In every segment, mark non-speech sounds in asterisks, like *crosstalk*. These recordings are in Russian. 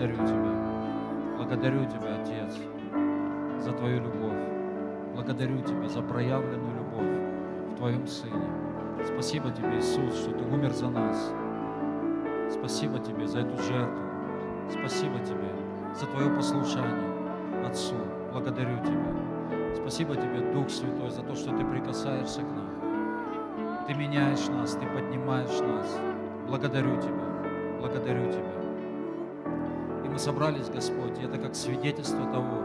благодарю Тебя. Благодарю Тебя, Отец, за Твою любовь. Благодарю Тебя за проявленную любовь в Твоем Сыне. Спасибо Тебе, Иисус, что Ты умер за нас. Спасибо Тебе за эту жертву. Спасибо Тебе за Твое послушание Отцу. Благодарю Тебя. Спасибо Тебе, Дух Святой, за то, что Ты прикасаешься к нам. Ты меняешь нас, Ты поднимаешь нас. Благодарю Тебя. Благодарю Тебя. Мы собрались, Господь, и это как свидетельство того.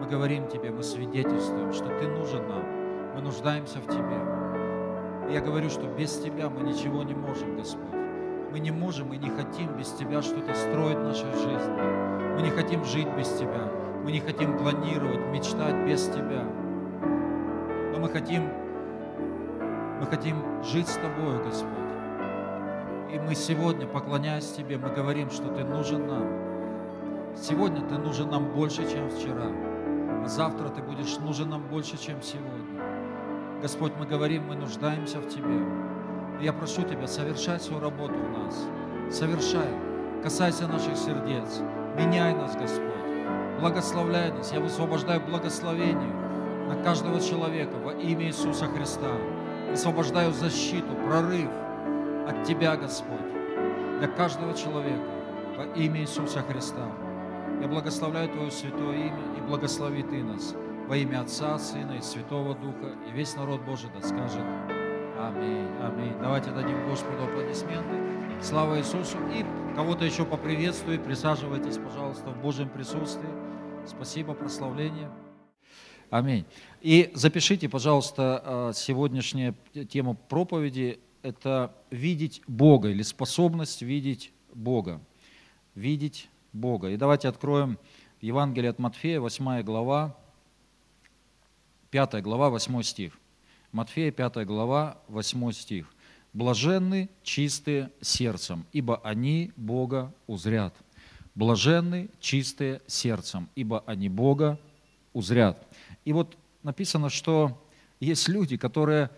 Мы говорим Тебе, мы свидетельствуем, что Ты нужен нам. Мы нуждаемся в Тебе. И я говорю, что без Тебя мы ничего не можем, Господь. Мы не можем и не хотим без Тебя что-то строить в нашей жизни. Мы не хотим жить без Тебя. Мы не хотим планировать, мечтать без Тебя. Но мы хотим, мы хотим жить с Тобой, Господь. И мы сегодня, поклоняясь Тебе, мы говорим, что Ты нужен нам. Сегодня Ты нужен нам больше, чем вчера. А завтра Ты будешь нужен нам больше, чем сегодня. Господь, мы говорим, мы нуждаемся в Тебе. Я прошу Тебя, совершай свою работу в нас. Совершай. Касайся наших сердец. Меняй нас, Господь. Благословляй нас. Я высвобождаю благословение на каждого человека во имя Иисуса Христа. Высвобождаю защиту, прорыв от Тебя, Господь, для каждого человека во имя Иисуса Христа. Я благословляю Твое святое имя и благослови Ты нас во имя Отца, Сына и Святого Духа. И весь народ Божий да скажет Аминь, аминь. Давайте дадим Господу аплодисменты. Слава Иисусу. И кого-то еще поприветствую. Присаживайтесь, пожалуйста, в Божьем присутствии. Спасибо, прославление. Аминь. И запишите, пожалуйста, сегодняшняя тема проповеди – это видеть Бога или способность видеть Бога. Видеть Бога. И давайте откроем Евангелие от Матфея, 8 глава, 5 глава, 8 стих. Матфея, 5 глава, 8 стих. «Блаженны чистые сердцем, ибо они Бога узрят». Блаженны чистые сердцем, ибо они Бога узрят. И вот написано, что есть люди, которые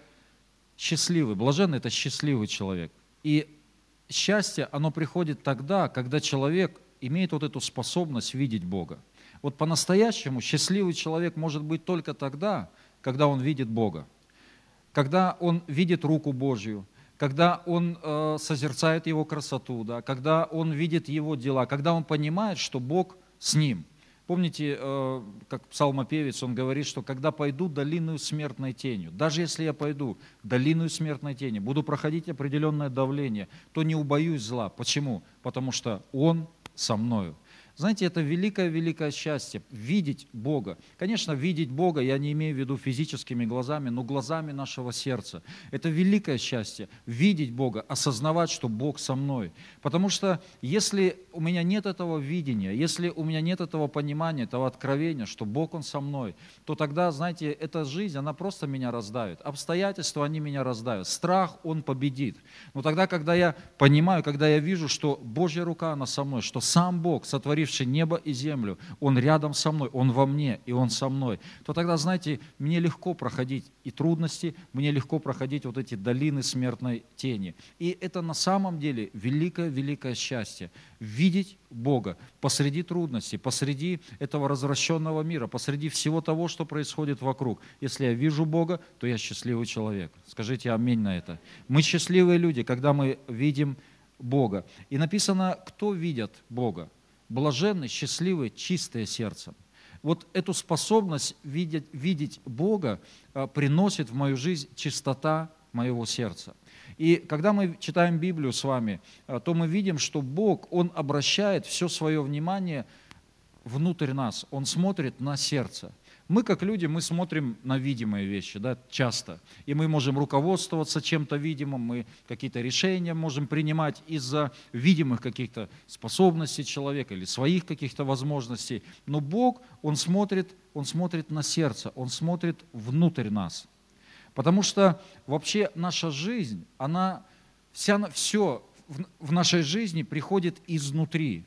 счастливы. Блаженный – это счастливый человек. И счастье, оно приходит тогда, когда человек имеет вот эту способность видеть Бога. Вот по-настоящему счастливый человек может быть только тогда, когда он видит Бога когда он видит руку Божью, когда он э, созерцает его красоту, да, когда он видит его дела, когда он понимает, что Бог с ним. Помните, э, как псалмопевец, он говорит, что когда пойду долиную смертной тенью, даже если я пойду долиную смертной тени, буду проходить определенное давление, то не убоюсь зла. Почему? Потому что Он со мною. Знаете, это великое-великое счастье – видеть Бога. Конечно, видеть Бога я не имею в виду физическими глазами, но глазами нашего сердца. Это великое счастье – видеть Бога, осознавать, что Бог со мной. Потому что если у меня нет этого видения, если у меня нет этого понимания, этого откровения, что Бог, Он со мной, то тогда, знаете, эта жизнь, она просто меня раздавит. Обстоятельства, они меня раздавят. Страх, он победит. Но тогда, когда я понимаю, когда я вижу, что Божья рука, она со мной, что сам Бог, сотворивший сотворивший небо и землю, Он рядом со мной, Он во мне, и Он со мной, то тогда, знаете, мне легко проходить и трудности, мне легко проходить вот эти долины смертной тени. И это на самом деле великое-великое счастье – видеть Бога посреди трудностей, посреди этого развращенного мира, посреди всего того, что происходит вокруг. Если я вижу Бога, то я счастливый человек. Скажите аминь на это. Мы счастливые люди, когда мы видим Бога. И написано, кто видят Бога блаженны, счастливы, чистое сердцем. Вот эту способность видеть, видеть Бога а, приносит в мою жизнь чистота моего сердца. И когда мы читаем Библию с вами, а, то мы видим, что Бог, Он обращает все свое внимание внутрь нас, Он смотрит на сердце. Мы, как люди, мы смотрим на видимые вещи, да, часто. И мы можем руководствоваться чем-то видимым, мы какие-то решения можем принимать из-за видимых каких-то способностей человека или своих каких-то возможностей. Но Бог, Он смотрит, Он смотрит на сердце, Он смотрит внутрь нас. Потому что вообще наша жизнь, она, вся, все в нашей жизни приходит изнутри.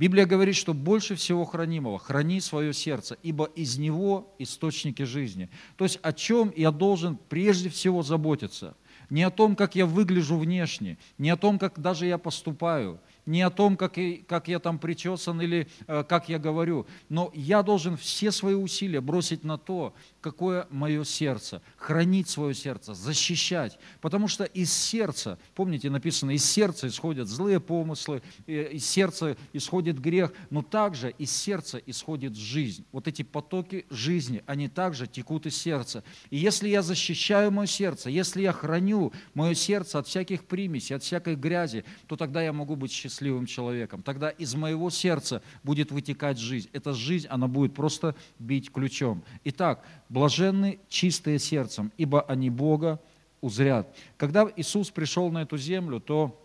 Библия говорит, что больше всего хранимого храни свое сердце, ибо из него источники жизни. То есть о чем я должен прежде всего заботиться? Не о том, как я выгляжу внешне, не о том, как даже я поступаю, не о том, как, и, как я там причесан или э, как я говорю, но я должен все свои усилия бросить на то, какое мое сердце, хранить свое сердце, защищать. Потому что из сердца, помните, написано, из сердца исходят злые помыслы, из сердца исходит грех, но также из сердца исходит жизнь. Вот эти потоки жизни, они также текут из сердца. И если я защищаю мое сердце, если я храню мое сердце от всяких примесей, от всякой грязи, то тогда я могу быть счастливым человеком. Тогда из моего сердца будет вытекать жизнь. Эта жизнь, она будет просто бить ключом. Итак, Блаженны чистые сердцем, ибо они Бога узрят. Когда Иисус пришел на эту землю, то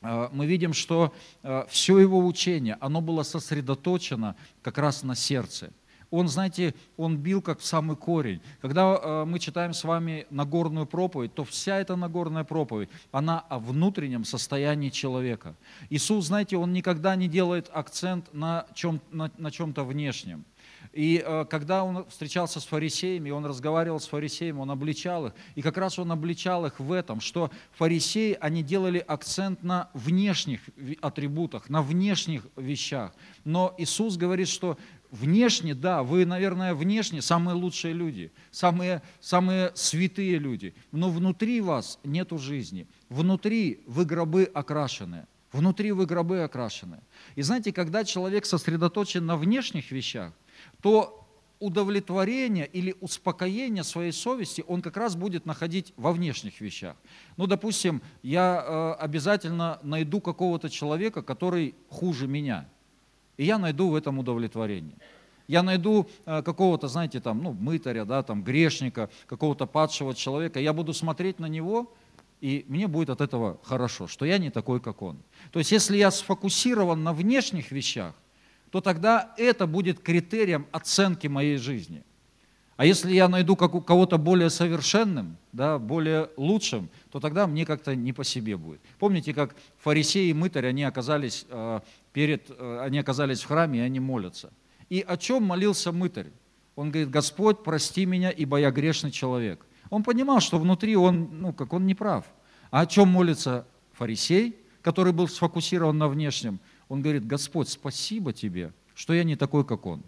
э, мы видим, что э, все его учение, оно было сосредоточено как раз на сердце. Он, знаете, он бил как в самый корень. Когда э, мы читаем с вами Нагорную проповедь, то вся эта Нагорная проповедь, она о внутреннем состоянии человека. Иисус, знаете, он никогда не делает акцент на, чем, на, на чем-то внешнем. И э, когда он встречался с фарисеями, он разговаривал с фарисеями, он обличал их. И как раз он обличал их в этом, что фарисеи, они делали акцент на внешних атрибутах, на внешних вещах. Но Иисус говорит, что внешне, да, вы, наверное, внешне самые лучшие люди, самые, самые святые люди, но внутри вас нету жизни. Внутри вы гробы окрашены. Внутри вы гробы окрашены. И знаете, когда человек сосредоточен на внешних вещах, то удовлетворение или успокоение своей совести он как раз будет находить во внешних вещах. Ну, допустим, я э, обязательно найду какого-то человека, который хуже меня, и я найду в этом удовлетворение. Я найду э, какого-то, знаете, там, ну, мытаря, да, там, грешника, какого-то падшего человека, я буду смотреть на него, и мне будет от этого хорошо, что я не такой, как он. То есть, если я сфокусирован на внешних вещах, то тогда это будет критерием оценки моей жизни. А если я найду кого-то более совершенным, да, более лучшим, то тогда мне как-то не по себе будет. Помните, как фарисеи и мытарь, они оказались, э, перед, э, они оказались в храме, и они молятся. И о чем молился мытарь? Он говорит, Господь, прости меня, ибо я грешный человек. Он понимал, что внутри он, ну, как он не прав. А о чем молится фарисей, который был сфокусирован на внешнем? Он говорит, Господь, спасибо тебе, что я не такой, как он.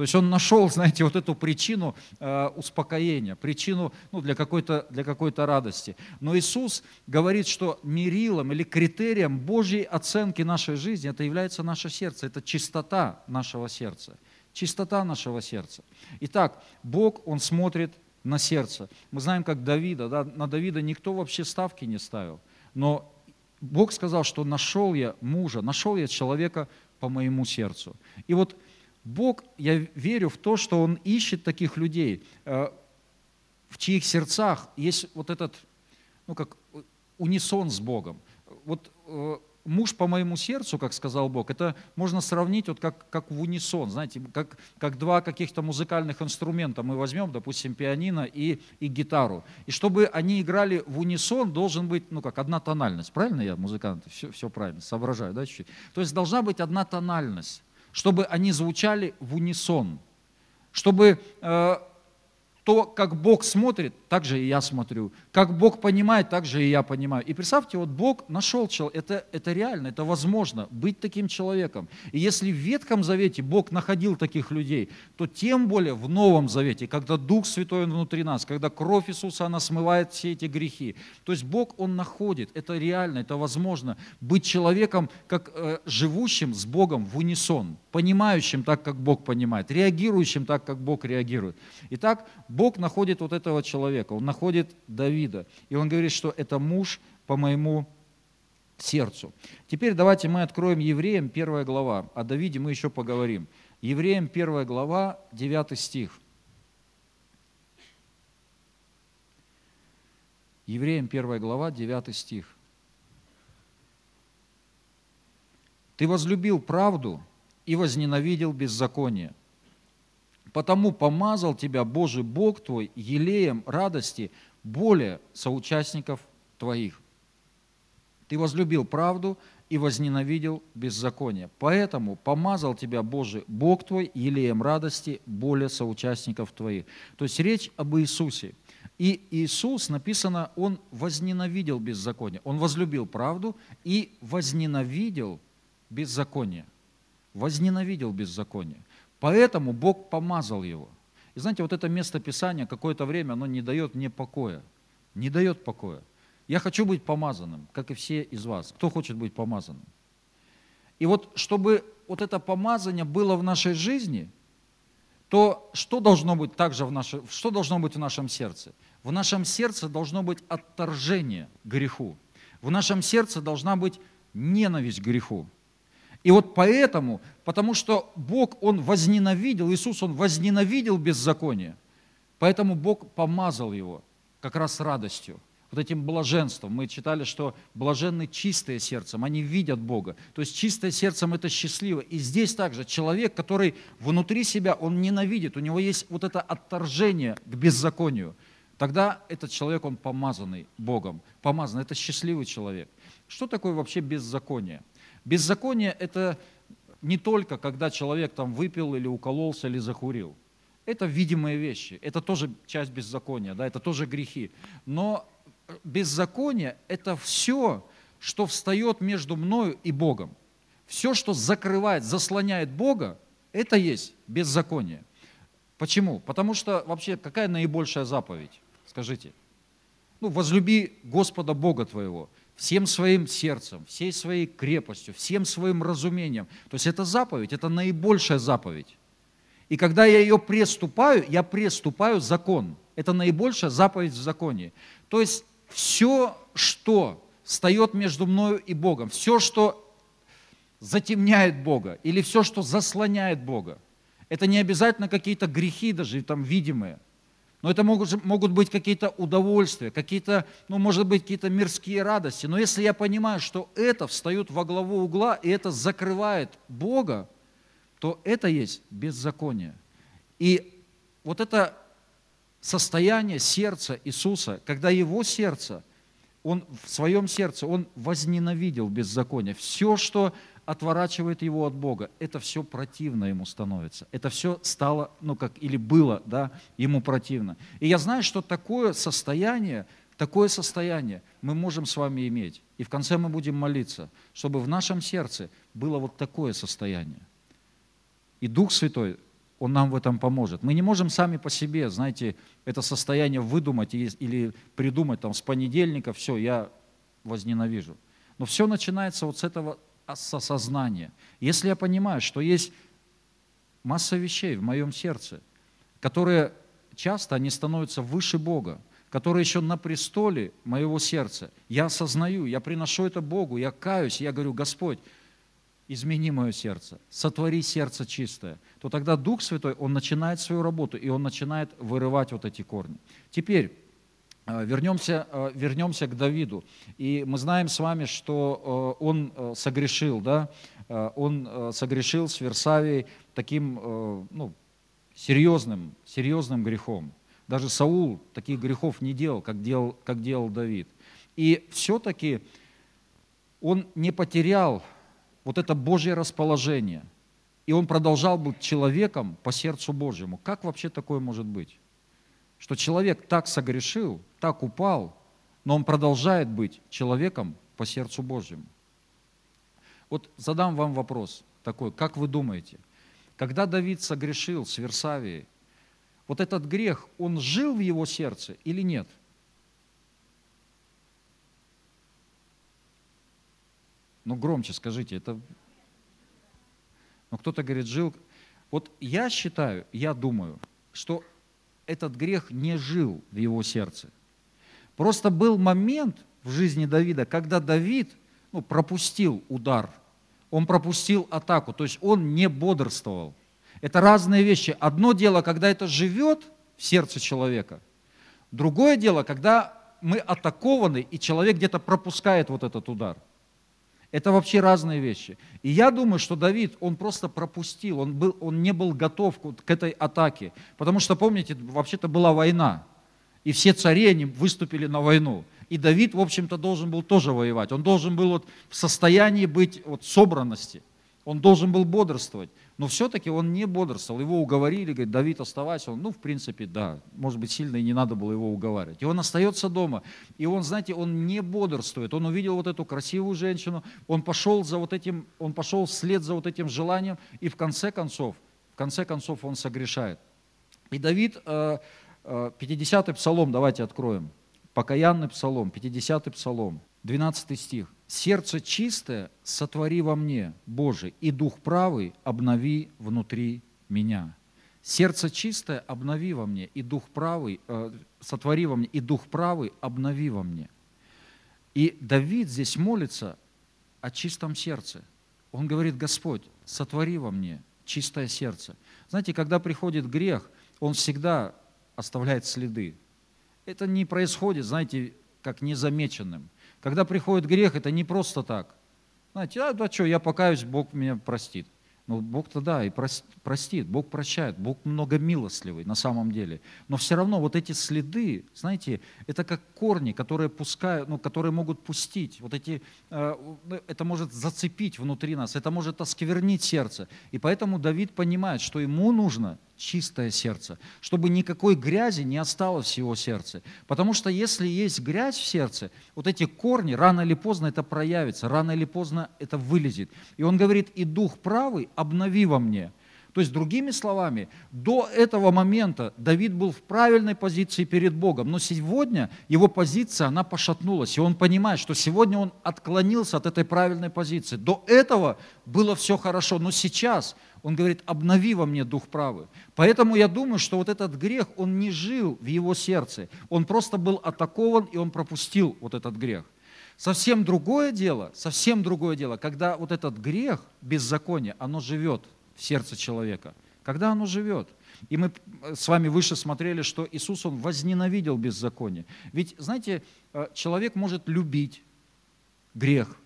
То есть он нашел, знаете, вот эту причину э, успокоения, причину ну, для, какой-то, для какой-то радости. Но Иисус говорит, что мерилом или критерием Божьей оценки нашей жизни это является наше сердце, это чистота нашего сердца. Чистота нашего сердца. Итак, Бог, Он смотрит на сердце. Мы знаем, как Давида, да, на Давида никто вообще ставки не ставил. Но Бог сказал, что нашел я мужа, нашел я человека по моему сердцу. И вот Бог, я верю в то, что Он ищет таких людей, э, в чьих сердцах есть вот этот, ну как унисон с Богом. Вот э, муж по моему сердцу, как сказал Бог, это можно сравнить вот как, как в унисон, знаете, как, как два каких-то музыкальных инструмента. Мы возьмем, допустим, пианино и, и гитару. И чтобы они играли в унисон, должен быть, ну как, одна тональность. Правильно я, музыкант? Все, все правильно, соображаю, да, чуть-чуть? То есть должна быть одна тональность, чтобы они звучали в унисон. Чтобы э, то, как Бог смотрит, так же и я смотрю. Как Бог понимает, так же и я понимаю. И представьте, вот Бог нашел человека, это, это реально, это возможно, быть таким человеком. И если в Ветхом Завете Бог находил таких людей, то тем более в Новом Завете, когда Дух Святой внутри нас, когда кровь Иисуса, она смывает все эти грехи. То есть Бог, Он находит, это реально, это возможно, быть человеком, как э, живущим с Богом в унисон, понимающим так, как Бог понимает, реагирующим так, как Бог реагирует. Итак, Бог находит вот этого человека, Он находит Давида. И Он говорит, что это муж по моему сердцу. Теперь давайте мы откроем Евреям 1 глава. О Давиде мы еще поговорим. Евреям 1 глава, 9 стих. Евреям 1 глава, 9 стих. «Ты возлюбил правду и возненавидел беззаконие. Потому помазал тебя Божий Бог твой елеем радости более соучастников твоих. Ты возлюбил правду и возненавидел беззаконие. Поэтому помазал тебя Божий Бог твой елеем радости более соучастников твоих. То есть речь об Иисусе. И Иисус, написано, Он возненавидел беззаконие. Он возлюбил правду и возненавидел беззаконие. Возненавидел беззаконие. Поэтому Бог помазал его. И знаете, вот это место Писания какое-то время, оно не дает мне покоя. Не дает покоя. Я хочу быть помазанным, как и все из вас. Кто хочет быть помазанным? И вот чтобы вот это помазание было в нашей жизни, то что должно быть также в нашем, что должно быть в нашем сердце? В нашем сердце должно быть отторжение греху. В нашем сердце должна быть ненависть к греху. И вот поэтому, потому что Бог, Он возненавидел, Иисус, Он возненавидел беззаконие, поэтому Бог помазал его как раз радостью, вот этим блаженством. Мы читали, что блаженны чистые сердцем, они видят Бога. То есть чистое сердцем – это счастливо. И здесь также человек, который внутри себя, он ненавидит, у него есть вот это отторжение к беззаконию. Тогда этот человек, он помазанный Богом. Помазанный – это счастливый человек. Что такое вообще беззаконие? Беззаконие – это не только, когда человек там выпил или укололся или захурил. Это видимые вещи, это тоже часть беззакония, да, это тоже грехи. Но беззаконие – это все, что встает между мною и Богом. Все, что закрывает, заслоняет Бога, это есть беззаконие. Почему? Потому что вообще какая наибольшая заповедь? Скажите. Ну, возлюби Господа Бога твоего всем своим сердцем, всей своей крепостью, всем своим разумением. То есть это заповедь, это наибольшая заповедь. И когда я ее приступаю, я приступаю закон. Это наибольшая заповедь в законе. То есть все, что встает между мною и Богом, все, что затемняет Бога, или все, что заслоняет Бога, это не обязательно какие-то грехи даже там видимые – но это могут, могут быть какие-то удовольствия, какие-то, ну, может быть, какие-то мирские радости. Но если я понимаю, что это встает во главу угла, и это закрывает Бога, то это есть беззаконие. И вот это состояние сердца Иисуса, когда его сердце, он в своем сердце, он возненавидел беззаконие. Все, что отворачивает его от Бога, это все противно ему становится. Это все стало, ну как, или было, да, ему противно. И я знаю, что такое состояние, такое состояние мы можем с вами иметь. И в конце мы будем молиться, чтобы в нашем сердце было вот такое состояние. И Дух Святой, Он нам в этом поможет. Мы не можем сами по себе, знаете, это состояние выдумать или придумать там с понедельника, все, я возненавижу. Но все начинается вот с этого осознание. Если я понимаю, что есть масса вещей в моем сердце, которые часто они становятся выше Бога, которые еще на престоле моего сердца. Я осознаю, я приношу это Богу, я каюсь, я говорю, Господь, измени мое сердце, сотвори сердце чистое, то тогда Дух Святой, Он начинает свою работу, и Он начинает вырывать вот эти корни. Теперь, вернемся, э, вернемся к Давиду. И мы знаем с вами, что э, он согрешил, да? он согрешил с Версавией таким ну, серьезным, серьезным грехом. Даже Саул таких грехов не делал, как делал, как делал Давид. И все-таки он не потерял вот это Божье расположение. И он продолжал быть человеком по сердцу Божьему. Как вообще такое может быть? что человек так согрешил, так упал, но он продолжает быть человеком по сердцу Божьему. Вот задам вам вопрос такой, как вы думаете, когда Давид согрешил с Версавией, вот этот грех, он жил в его сердце или нет? Ну, громче скажите, это... Ну, кто-то говорит, жил... Вот я считаю, я думаю, что этот грех не жил в его сердце. Просто был момент в жизни Давида, когда Давид ну, пропустил удар, он пропустил атаку, то есть он не бодрствовал. Это разные вещи. Одно дело, когда это живет в сердце человека, другое дело, когда мы атакованы, и человек где-то пропускает вот этот удар – это вообще разные вещи. И я думаю, что Давид, он просто пропустил, он, был, он не был готов к этой атаке. Потому что, помните, вообще-то была война. И все цари, они выступили на войну. И Давид, в общем-то, должен был тоже воевать. Он должен был вот в состоянии быть вот собранности. Он должен был бодрствовать. Но все-таки он не бодрствовал. Его уговорили, говорит, Давид, оставайся. Он, ну, в принципе, да, может быть, сильно и не надо было его уговаривать. И он остается дома. И он, знаете, он не бодрствует. Он увидел вот эту красивую женщину, он пошел за вот этим, он пошел вслед за вот этим желанием, и в конце концов, в конце концов он согрешает. И Давид, 50-й э, псалом, давайте откроем. Покаянный псалом, 50-й псалом, 12 стих сердце чистое сотвори во мне, Боже, и дух правый обнови внутри меня. Сердце чистое обнови во мне, и дух правый, э, сотвори во мне, и дух правый обнови во мне. И Давид здесь молится о чистом сердце. Он говорит, Господь, сотвори во мне чистое сердце. Знаете, когда приходит грех, он всегда оставляет следы. Это не происходит, знаете, как незамеченным – когда приходит грех, это не просто так. Знаете, а да что, я покаюсь, Бог меня простит. Ну, Бог-то да, и простит, Бог прощает, Бог многомилостливый на самом деле. Но все равно вот эти следы, знаете, это как корни, которые пускают, ну, которые могут пустить. Вот эти, э, это может зацепить внутри нас, это может осквернить сердце. И поэтому Давид понимает, что ему нужно чистое сердце, чтобы никакой грязи не осталось в его сердце. Потому что если есть грязь в сердце, вот эти корни, рано или поздно это проявится, рано или поздно это вылезет. И он говорит, и дух правый обнови во мне. То есть, другими словами, до этого момента Давид был в правильной позиции перед Богом, но сегодня его позиция, она пошатнулась, и он понимает, что сегодня он отклонился от этой правильной позиции. До этого было все хорошо, но сейчас он говорит, обнови во мне дух правый. Поэтому я думаю, что вот этот грех, он не жил в его сердце, он просто был атакован, и он пропустил вот этот грех. Совсем другое дело, совсем другое дело, когда вот этот грех, беззаконие, оно живет сердце человека. Когда оно живет. И мы с вами выше смотрели, что Иисус, Он возненавидел беззаконие. Ведь, знаете, э, человек может любить грех.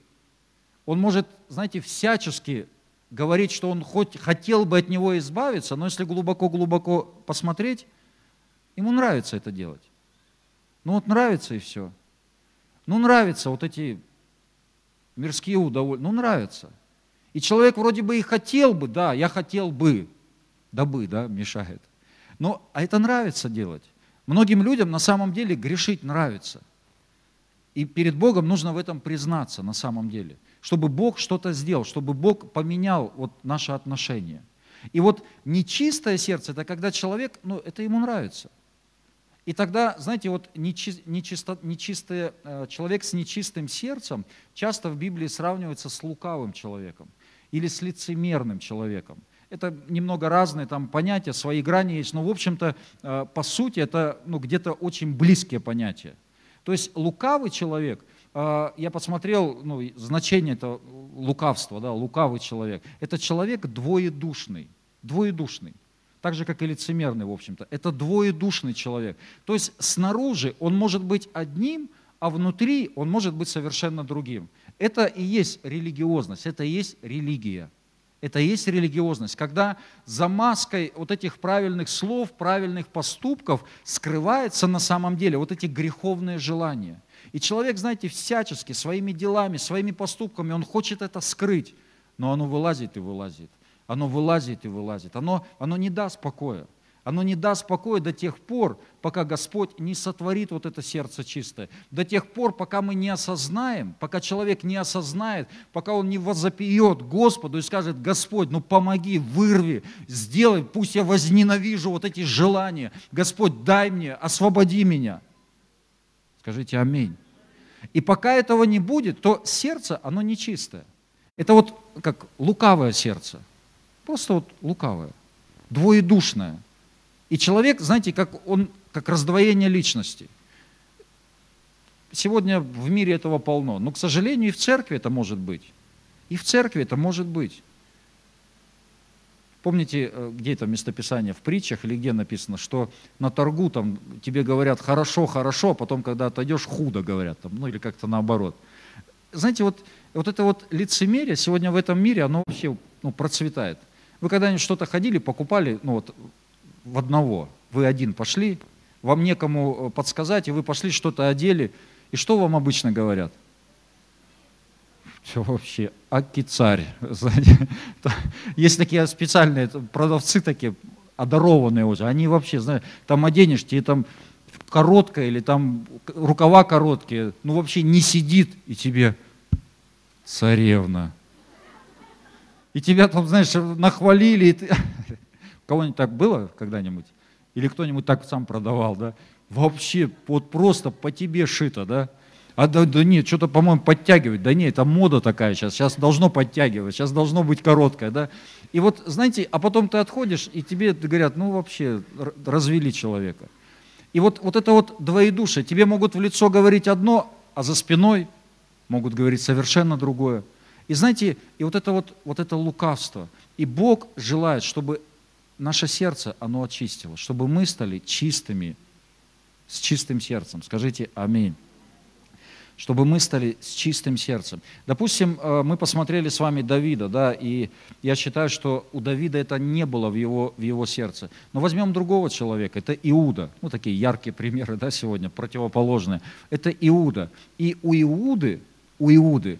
Он может, знаете, всячески говорить, что он хоть хотел бы от него избавиться, но если глубоко-глубоко посмотреть, ему нравится это делать. Ну вот нравится и все. Ну нравится вот эти мирские удовольствия, ну нравится – и человек вроде бы и хотел бы, да, я хотел бы, да бы, да, мешает. Но а это нравится делать. Многим людям на самом деле грешить нравится. И перед Богом нужно в этом признаться на самом деле, чтобы Бог что-то сделал, чтобы Бог поменял вот наши отношения. И вот нечистое сердце, это когда человек, ну, это ему нравится. И тогда, знаете, вот нечи, нечисто, нечистый, э, человек с нечистым сердцем часто в Библии сравнивается с лукавым человеком или с лицемерным человеком. Это немного разные там понятия, свои грани есть, но в общем-то, э, по сути, это ну, где-то очень близкие понятия. То есть лукавый человек, э, я посмотрел ну, значение это лукавства, да, лукавый человек, это человек двоедушный, двоедушный так же, как и лицемерный, в общем-то. Это двоедушный человек. То есть снаружи он может быть одним, а внутри он может быть совершенно другим. Это и есть религиозность, это и есть религия. Это и есть религиозность, когда за маской вот этих правильных слов, правильных поступков скрывается на самом деле вот эти греховные желания. И человек, знаете, всячески, своими делами, своими поступками, он хочет это скрыть, но оно вылазит и вылазит. Оно вылазит и вылазит. Оно, оно не даст покоя. Оно не даст покоя до тех пор, пока Господь не сотворит вот это сердце чистое. До тех пор, пока мы не осознаем, пока человек не осознает, пока он не возопьет Господу и скажет, Господь, ну помоги, вырви, сделай, пусть я возненавижу вот эти желания. Господь, дай мне, освободи меня. Скажите аминь. И пока этого не будет, то сердце, оно нечистое. Это вот как лукавое сердце. Просто вот лукавое, двоедушное. И человек, знаете, как он, как раздвоение личности. Сегодня в мире этого полно. Но, к сожалению, и в церкви это может быть. И в церкви это может быть. Помните, э, где это местописание, в притчах или где написано, что на торгу там тебе говорят хорошо, хорошо, а потом, когда отойдешь, худо говорят, там, ну или как-то наоборот. Знаете, вот, вот это вот лицемерие сегодня в этом мире, оно вообще ну, процветает. Вы когда-нибудь что-то ходили, покупали, ну вот, в одного. Вы один пошли, вам некому э, подсказать, и вы пошли, что-то одели. И что вам обычно говорят? все вообще, аки царь. *laughs* Есть такие специальные продавцы такие, одарованные уже, они вообще, знаешь, там оденешь, тебе там короткое или там рукава короткие, ну вообще не сидит, и тебе царевна. И тебя там, знаешь, нахвалили. И ты... *laughs* Кого-нибудь так было когда-нибудь? Или кто-нибудь так сам продавал, да? Вообще, вот просто по тебе шито, да? А да, да нет, что-то, по-моему, подтягивать. Да нет, это мода такая сейчас. Сейчас должно подтягивать, сейчас должно быть короткое, да? И вот, знаете, а потом ты отходишь, и тебе говорят, ну вообще, развели человека. И вот, вот это вот двоедушие. Тебе могут в лицо говорить одно, а за спиной могут говорить совершенно другое. И знаете, и вот это вот, вот это лукавство. И Бог желает, чтобы наше сердце, оно очистилось, чтобы мы стали чистыми, с чистым сердцем. Скажите аминь чтобы мы стали с чистым сердцем. Допустим, э, мы посмотрели с вами Давида, да, и я считаю, что у Давида это не было в его, в его сердце. Но возьмем другого человека, это Иуда. Ну, такие яркие примеры, да, сегодня, противоположные. Это Иуда. И у Иуды, у Иуды,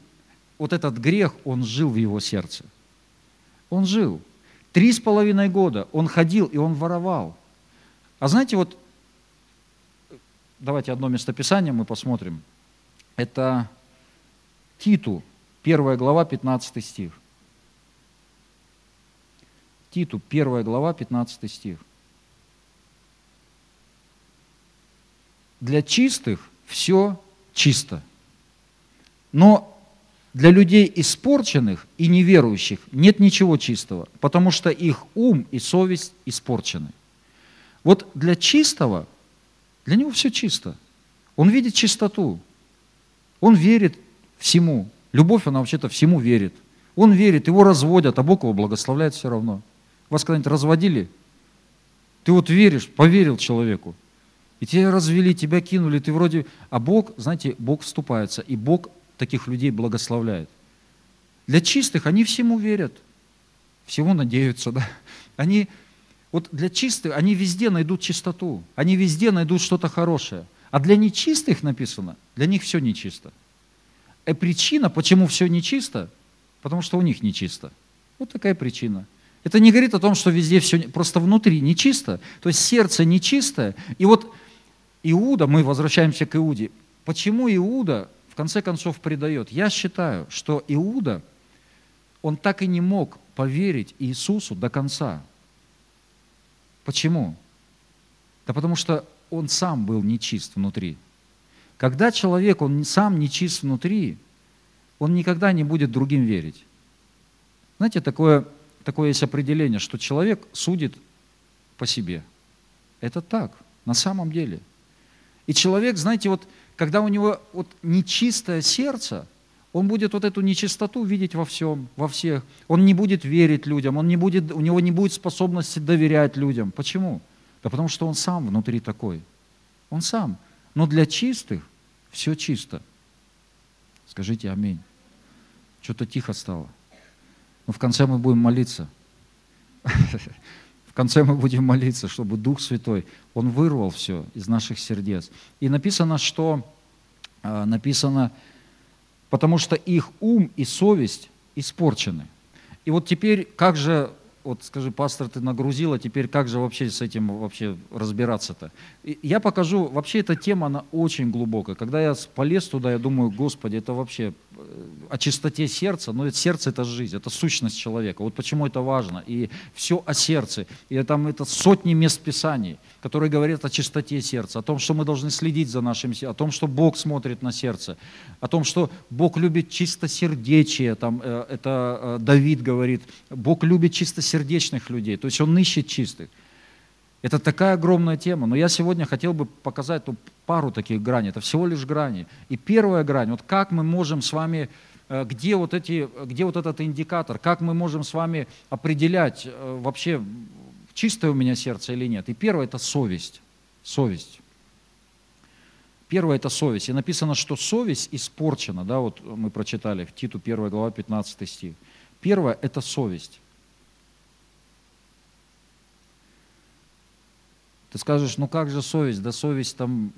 вот этот грех, он жил в его сердце. Он жил. Три с половиной года он ходил и он воровал. А знаете, вот, давайте одно местописание мы посмотрим – это Титу, первая глава, 15 стих. Титу, первая глава, 15 стих. Для чистых все чисто. Но для людей испорченных и неверующих нет ничего чистого, потому что их ум и совесть испорчены. Вот для чистого, для него все чисто. Он видит чистоту. Он верит всему. Любовь, она вообще-то всему верит. Он верит, его разводят, а Бог его благословляет все равно. Вас когда-нибудь разводили? Ты вот веришь, поверил человеку. И тебя развели, тебя кинули, ты вроде... А Бог, знаете, Бог вступается, и Бог таких людей благословляет. Для чистых они всему верят, всему надеются, да. Они, вот для чистых, они везде найдут чистоту, они везде найдут что-то хорошее. А для нечистых написано, для них все нечисто. И э, причина, почему все нечисто, потому что у них нечисто. Вот такая причина. Это не говорит о том, что везде все, просто внутри нечисто, то есть сердце нечистое. И вот Иуда, мы возвращаемся к Иуде. Почему Иуда в конце концов предает? Я считаю, что Иуда, он так и не мог поверить Иисусу до конца. Почему? Да потому что он сам был нечист внутри. Когда человек, он сам нечист внутри, он никогда не будет другим верить. Знаете, такое, такое есть определение, что человек судит по себе. Это так, на самом деле. И человек, знаете, вот когда у него вот нечистое сердце, он будет вот эту нечистоту видеть во всем, во всех. Он не будет верить людям, он не будет, у него не будет способности доверять людям. Почему? Да потому что он сам внутри такой. Он сам. Но для чистых все чисто. Скажите аминь. Что-то тихо стало. Но в конце мы будем молиться. *laughs* В конце мы будем молиться, чтобы Дух Святой, Он вырвал все из наших сердец. И написано, что, а, написано, потому что их ум и совесть испорчены. И вот теперь, как же вот скажи, пастор, ты нагрузила, теперь как же вообще с этим вообще разбираться-то? Я покажу, вообще эта тема, она очень глубокая. Когда я полез туда, я думаю, Господи, это вообще о чистоте сердца, но это сердце это жизнь, это сущность человека. Вот почему это важно. И все о сердце. И там это сотни мест Писаний, которые говорят о чистоте сердца, о том, что мы должны следить за нашим сердцем, о том, что Бог смотрит на сердце, о том, что Бог любит чистосердечие. Там, э, это э, Давид говорит, Бог любит чистосердечных людей, то есть он ищет чистых. Это такая огромная тема, но я сегодня хотел бы показать ну, пару таких граней, это всего лишь грани. И первая грань, вот как мы можем с вами, э, где вот, эти, где вот этот индикатор, как мы можем с вами определять э, вообще, чистое у меня сердце или нет. И первое – это совесть. Совесть. Первое – это совесть. И написано, что совесть испорчена, да, вот мы прочитали в Титу 1 глава 15 стих. Первое – это совесть. Ты скажешь, ну как же совесть? Да совесть там,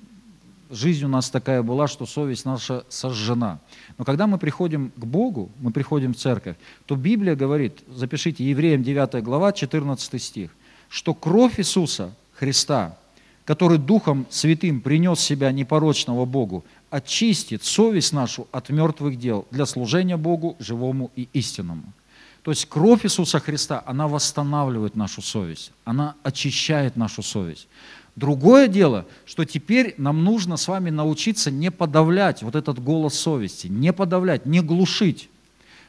жизнь у нас такая была, что совесть наша сожжена. Но когда мы приходим к Богу, мы приходим в церковь, то Библия говорит, запишите, Евреям 9 глава, 14 стих, что кровь Иисуса Христа, который Духом Святым принес себя непорочного Богу, очистит совесть нашу от мертвых дел для служения Богу живому и истинному. То есть кровь Иисуса Христа, она восстанавливает нашу совесть, она очищает нашу совесть. Другое дело, что теперь нам нужно с вами научиться не подавлять вот этот голос совести, не подавлять, не глушить.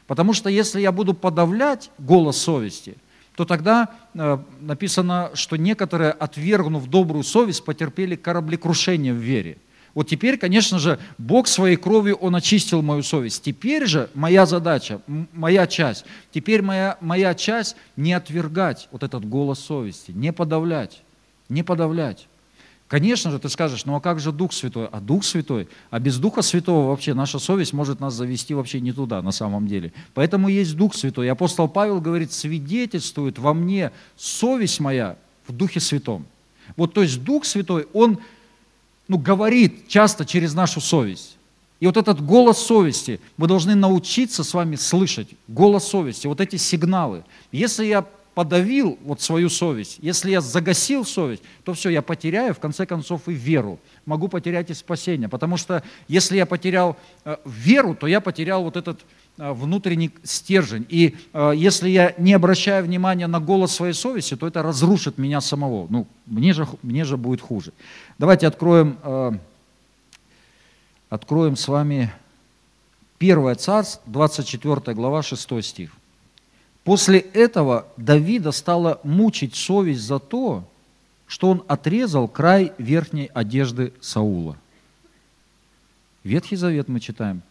Потому что если я буду подавлять голос совести, то тогда э, написано, что некоторые, отвергнув добрую совесть, потерпели кораблекрушение в вере. Вот теперь, конечно же, Бог своей кровью, Он очистил мою совесть. Теперь же моя задача, моя часть, теперь моя, моя часть не отвергать вот этот голос совести, не подавлять не подавлять. Конечно же, ты скажешь, ну а как же Дух Святой? А Дух Святой? А без Духа Святого вообще наша совесть может нас завести вообще не туда на самом деле. Поэтому есть Дух Святой. И апостол Павел говорит, свидетельствует во мне совесть моя в Духе Святом. Вот то есть Дух Святой, Он ну, говорит часто через нашу совесть. И вот этот голос совести, мы должны научиться с вами слышать, голос совести, вот эти сигналы. Если я подавил вот свою совесть, если я загасил совесть, то все, я потеряю в конце концов и веру. Могу потерять и спасение. Потому что если я потерял э, веру, то я потерял вот этот э, внутренний стержень. И э, если я не обращаю внимания на голос своей совести, то это разрушит меня самого. Ну, мне же, мне же будет хуже. Давайте откроем, откроем с вами 1 Царств, 24 глава, 6 стих. После этого Давида стала мучить совесть за то, что он отрезал край верхней одежды Саула. Ветхий Завет мы читаем.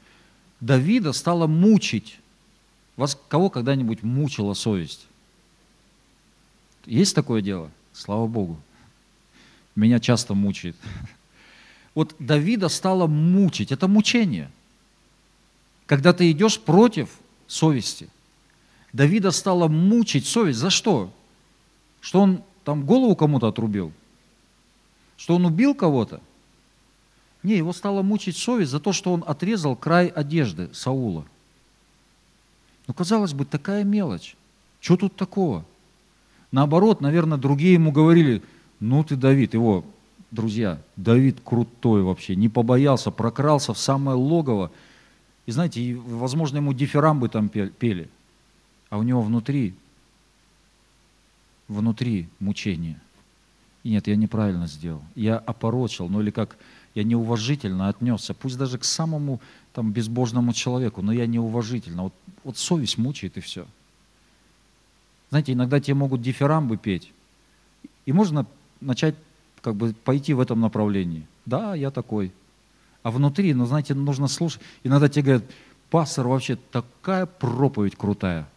Давида стала мучить. Вас кого когда-нибудь мучила совесть? Есть такое дело? Слава Богу. Меня часто мучает. *laughs* Вот Давида стала мучить. Это мучение. Когда ты идешь против совести – Давида стала мучить совесть. За что? Что он там голову кому-то отрубил? Что он убил кого-то? Не, его стала мучить совесть за то, что он отрезал край одежды Саула. Ну, казалось бы, такая мелочь. Что тут такого? Наоборот, наверное, другие ему говорили, ну ты Давид, его друзья, Давид крутой вообще, не побоялся, прокрался в самое логово. И знаете, возможно, ему дифирамбы там пели а у него внутри, внутри мучение. И нет, я неправильно сделал. Я опорочил, ну или как я неуважительно отнесся, пусть даже к самому там безбожному человеку, но я неуважительно. Вот, вот совесть мучает и все. Знаете, иногда тебе могут дифирамбы петь, и можно начать как бы пойти в этом направлении. Да, я такой. А внутри, ну знаете, нужно слушать. Иногда тебе говорят, пастор, вообще такая проповедь крутая.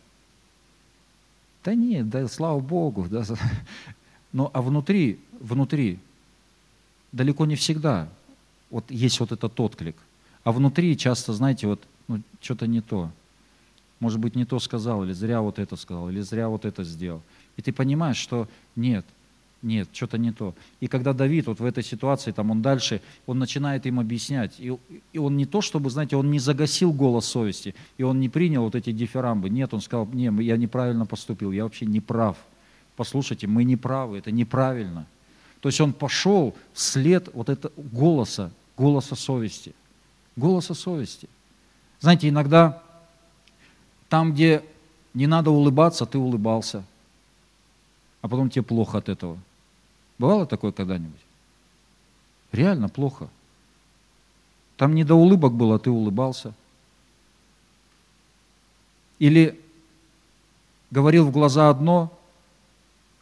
Да нет, да слава Богу. Да. *laughs* Но а внутри, внутри, далеко не всегда вот есть вот этот отклик. А внутри часто, знаете, вот ну, что-то не то. Может быть, не то сказал, или зря вот это сказал, или зря вот это сделал. И ты понимаешь, что нет, нет, что-то не то. И когда Давид вот в этой ситуации, там он дальше, он начинает им объяснять. И, и он не то, чтобы, знаете, он не загасил голос совести, и он не принял вот эти дифирамбы. Нет, он сказал, не, я неправильно поступил, я вообще не прав. Послушайте, мы не правы, это неправильно. То есть он пошел вслед вот этого голоса, голоса совести. Голоса совести. Знаете, иногда там, где не надо улыбаться, ты улыбался, а потом тебе плохо от этого – Бывало такое когда-нибудь? Реально плохо. Там не до улыбок было, а ты улыбался. Или говорил в глаза одно,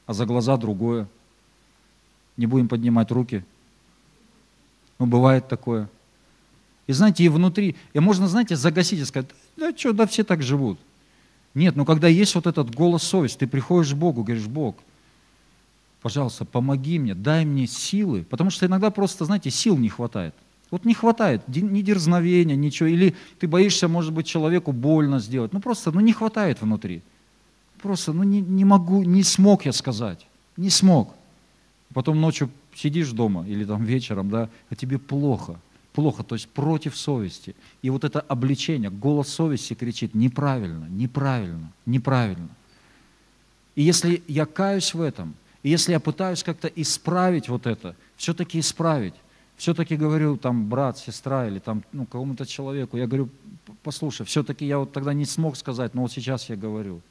а за глаза другое. Не будем поднимать руки. Ну, бывает такое. И знаете, и внутри, и можно, знаете, загасить и сказать, да что, да все так живут. Нет, но когда есть вот этот голос совести, ты приходишь к Богу, говоришь, Бог, пожалуйста, помоги мне, дай мне силы, потому что иногда просто, знаете, сил не хватает. Вот не хватает ни дерзновения, ничего, или ты боишься, может быть, человеку больно сделать. Ну просто, ну не хватает внутри. Просто, ну не, не могу, не смог я сказать, не смог. Потом ночью сидишь дома или там вечером, да, а тебе плохо, плохо, то есть против совести. И вот это обличение, голос совести кричит неправильно, неправильно, неправильно. И если я каюсь в этом, и если я пытаюсь как-то исправить вот это, все-таки исправить, все-таки говорю там брат, сестра или там ну, какому-то человеку, я говорю, послушай, все-таки я вот тогда не смог сказать, но вот сейчас я говорю,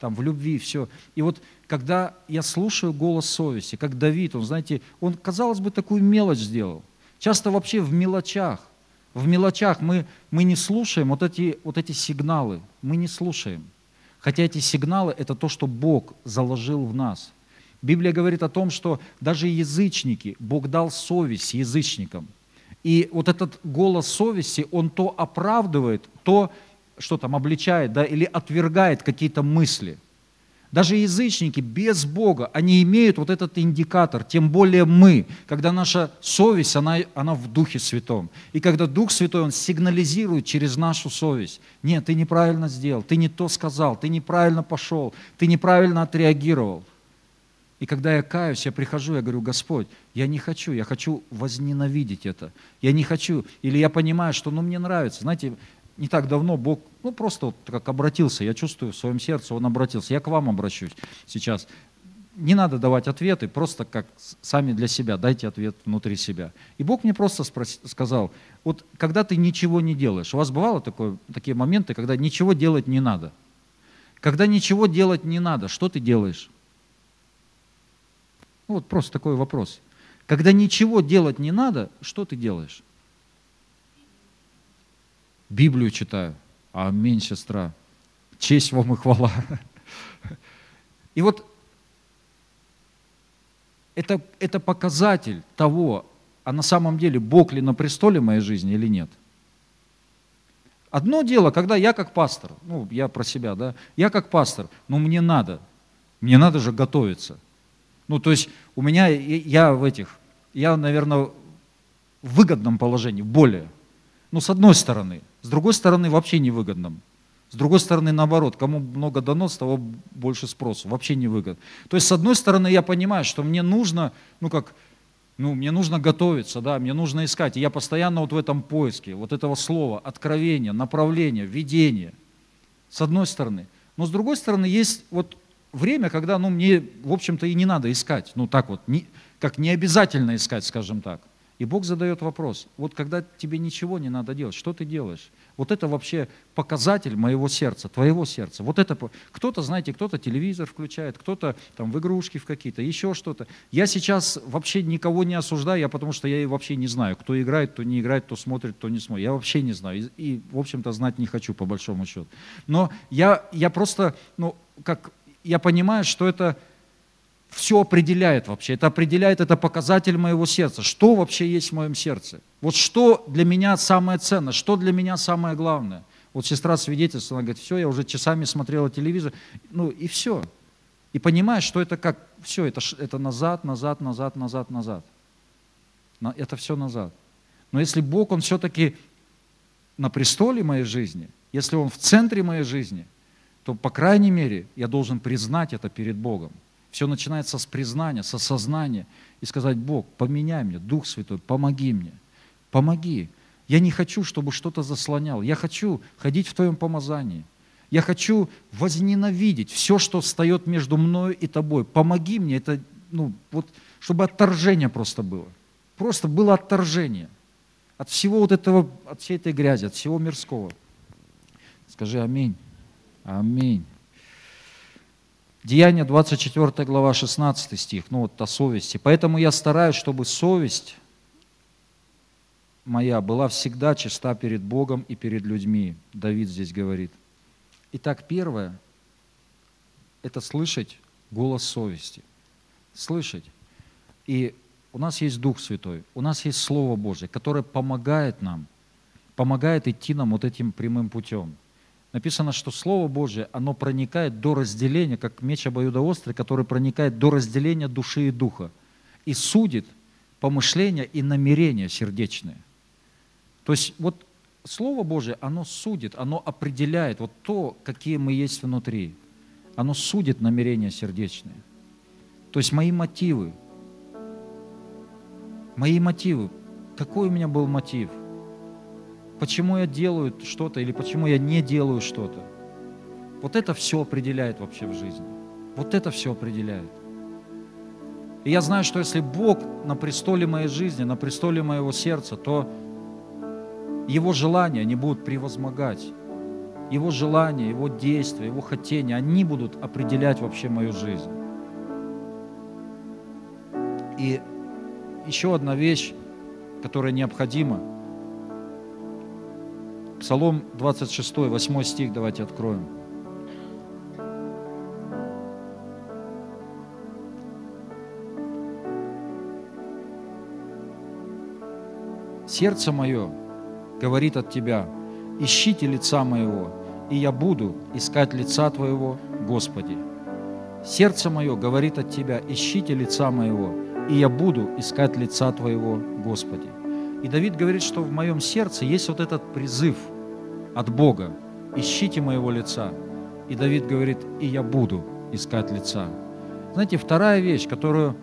там в любви все. И вот когда я слушаю голос совести, как Давид, он, знаете, он, казалось бы, такую мелочь сделал. Часто вообще в мелочах, в мелочах мы, мы не слушаем вот эти, вот эти сигналы, мы не слушаем. Хотя эти сигналы – это то, что Бог заложил в нас – Библия говорит о том, что даже язычники, Бог дал совесть язычникам. И вот этот голос совести, он то оправдывает, то, что там, обличает, да, или отвергает какие-то мысли. Даже язычники без Бога, они имеют вот этот индикатор, тем более мы, когда наша совесть, она, она в Духе Святом. И когда Дух Святой, Он сигнализирует через нашу совесть, нет, ты неправильно сделал, ты не то сказал, ты неправильно пошел, ты неправильно отреагировал – и когда я каюсь, я прихожу, я говорю, Господь, я не хочу, я хочу возненавидеть это. Я не хочу, или я понимаю, что ну, мне нравится. Знаете, не так давно Бог, ну просто вот как обратился, я чувствую в своем сердце, Он обратился. Я к вам обращусь сейчас. Не надо давать ответы, просто как сами для себя, дайте ответ внутри себя. И Бог мне просто спрос, сказал, вот когда ты ничего не делаешь, у вас бывало такое, такие моменты, когда ничего делать не надо? Когда ничего делать не надо, что ты делаешь? Ну, вот просто такой вопрос. Когда ничего делать не надо, что ты делаешь? Библию читаю. Аминь, сестра. Честь вам и хвала. И вот это, это показатель того, а на самом деле Бог ли на престоле моей жизни или нет. Одно дело, когда я как пастор, ну, я про себя, да, я как пастор, но мне надо, мне надо же готовиться. Ну, то есть у меня, я в этих, я, наверное, в выгодном положении, более. Ну, с одной стороны. С другой стороны, вообще невыгодном. С другой стороны, наоборот, кому много дано, с того больше спросу. Вообще не выгодно. То есть, с одной стороны, я понимаю, что мне нужно, ну как, ну, мне нужно готовиться, да, мне нужно искать. И я постоянно вот в этом поиске, вот этого слова, откровения, направления, видения. С одной стороны. Но с другой стороны, есть вот время, когда ну, мне, в общем-то, и не надо искать. Ну, так вот, не, как не обязательно искать, скажем так. И Бог задает вопрос, вот когда тебе ничего не надо делать, что ты делаешь? Вот это вообще показатель моего сердца, твоего сердца. Вот это, кто-то, знаете, кто-то телевизор включает, кто-то там в игрушки в какие-то, еще что-то. Я сейчас вообще никого не осуждаю, я потому что я вообще не знаю, кто играет, кто не играет, кто смотрит, кто не смотрит. Я вообще не знаю и, и в общем-то, знать не хочу, по большому счету. Но я, я просто, ну, как я понимаю, что это все определяет вообще. Это определяет, это показатель моего сердца. Что вообще есть в моем сердце? Вот что для меня самое ценное, что для меня самое главное? Вот сестра свидетельствовала, она говорит, все, я уже часами смотрела телевизор, ну и все. И понимаешь, что это как, все, это, это назад, назад, назад, назад, назад. Это все назад. Но если Бог, Он все-таки на престоле моей жизни, если Он в центре моей жизни – то, по крайней мере, я должен признать это перед Богом. Все начинается с признания, с осознания и сказать, Бог, поменяй мне, Дух Святой, помоги мне, помоги. Я не хочу, чтобы что-то заслонял. Я хочу ходить в Твоем помазании. Я хочу возненавидеть все, что встает между мною и Тобой. Помоги мне, это, ну, вот, чтобы отторжение просто было. Просто было отторжение от всего вот этого, от всей этой грязи, от всего мирского. Скажи аминь. Аминь. Деяние 24 глава 16 стих, ну вот о совести. Поэтому я стараюсь, чтобы совесть моя была всегда чиста перед Богом и перед людьми. Давид здесь говорит. Итак, первое – это слышать голос совести. Слышать. И у нас есть Дух Святой, у нас есть Слово Божье, которое помогает нам, помогает идти нам вот этим прямым путем – написано, что Слово Божье, оно проникает до разделения, как меч обоюдоострый, который проникает до разделения души и духа и судит помышления и намерения сердечные. То есть вот Слово Божье, оно судит, оно определяет вот то, какие мы есть внутри. Оно судит намерения сердечные. То есть мои мотивы, Мои мотивы. Какой у меня был мотив? Почему я делаю что-то или почему я не делаю что-то? Вот это все определяет вообще в жизни. Вот это все определяет. И я знаю, что если Бог на престоле моей жизни, на престоле моего сердца, то Его желания, они будут превозмогать. Его желания, Его действия, Его хотения, они будут определять вообще мою жизнь. И еще одна вещь, которая необходима. Псалом 26, 8 стих давайте откроем. Сердце мое говорит от Тебя, ищите лица моего, и я буду искать лица Твоего, Господи. Сердце мое говорит от Тебя, ищите лица моего, и я буду искать лица Твоего, Господи. И Давид говорит, что в моем сердце есть вот этот призыв от Бога, ищите моего лица. И Давид говорит, и я буду искать лица. Знаете, вторая вещь, которую,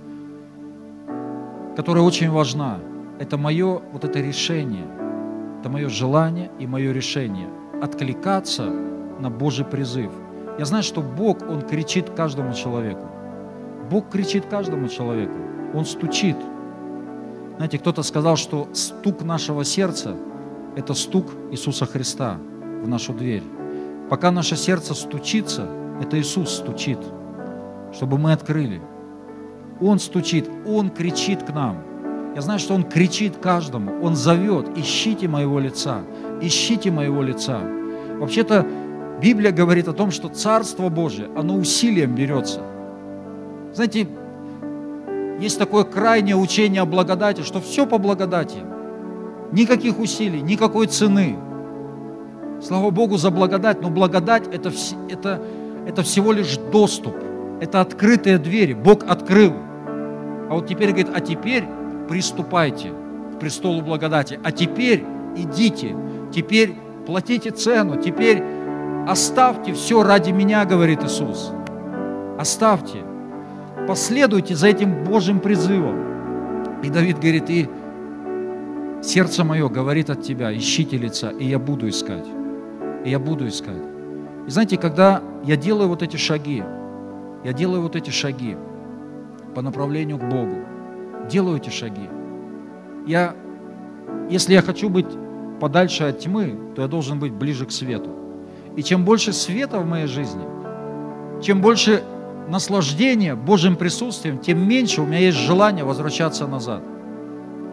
которая очень важна – это мое вот это решение, это мое желание и мое решение откликаться на Божий призыв. Я знаю, что Бог, Он кричит каждому человеку. Бог кричит каждому человеку. Он стучит. Знаете, кто-то сказал, что стук нашего сердца – это стук Иисуса Христа в нашу дверь. Пока наше сердце стучится, это Иисус стучит, чтобы мы открыли. Он стучит, Он кричит к нам – я знаю, что Он кричит каждому, Он зовет, ищите моего лица, ищите моего лица. Вообще-то Библия говорит о том, что Царство Божие, оно усилием берется. Знаете, есть такое крайнее учение о благодати, что все по благодати. Никаких усилий, никакой цены. Слава Богу за благодать, но благодать это, это, это всего лишь доступ, это открытые двери. Бог открыл. А вот теперь говорит, а теперь приступайте к престолу благодати. А теперь идите, теперь платите цену, теперь оставьте все ради меня, говорит Иисус. Оставьте, последуйте за этим Божьим призывом. И Давид говорит, и сердце мое говорит от тебя, ищите лица, и я буду искать. И я буду искать. И знаете, когда я делаю вот эти шаги, я делаю вот эти шаги по направлению к Богу, делаю эти шаги. Я, если я хочу быть подальше от тьмы, то я должен быть ближе к свету. И чем больше света в моей жизни, чем больше наслаждения Божьим присутствием, тем меньше у меня есть желание возвращаться назад.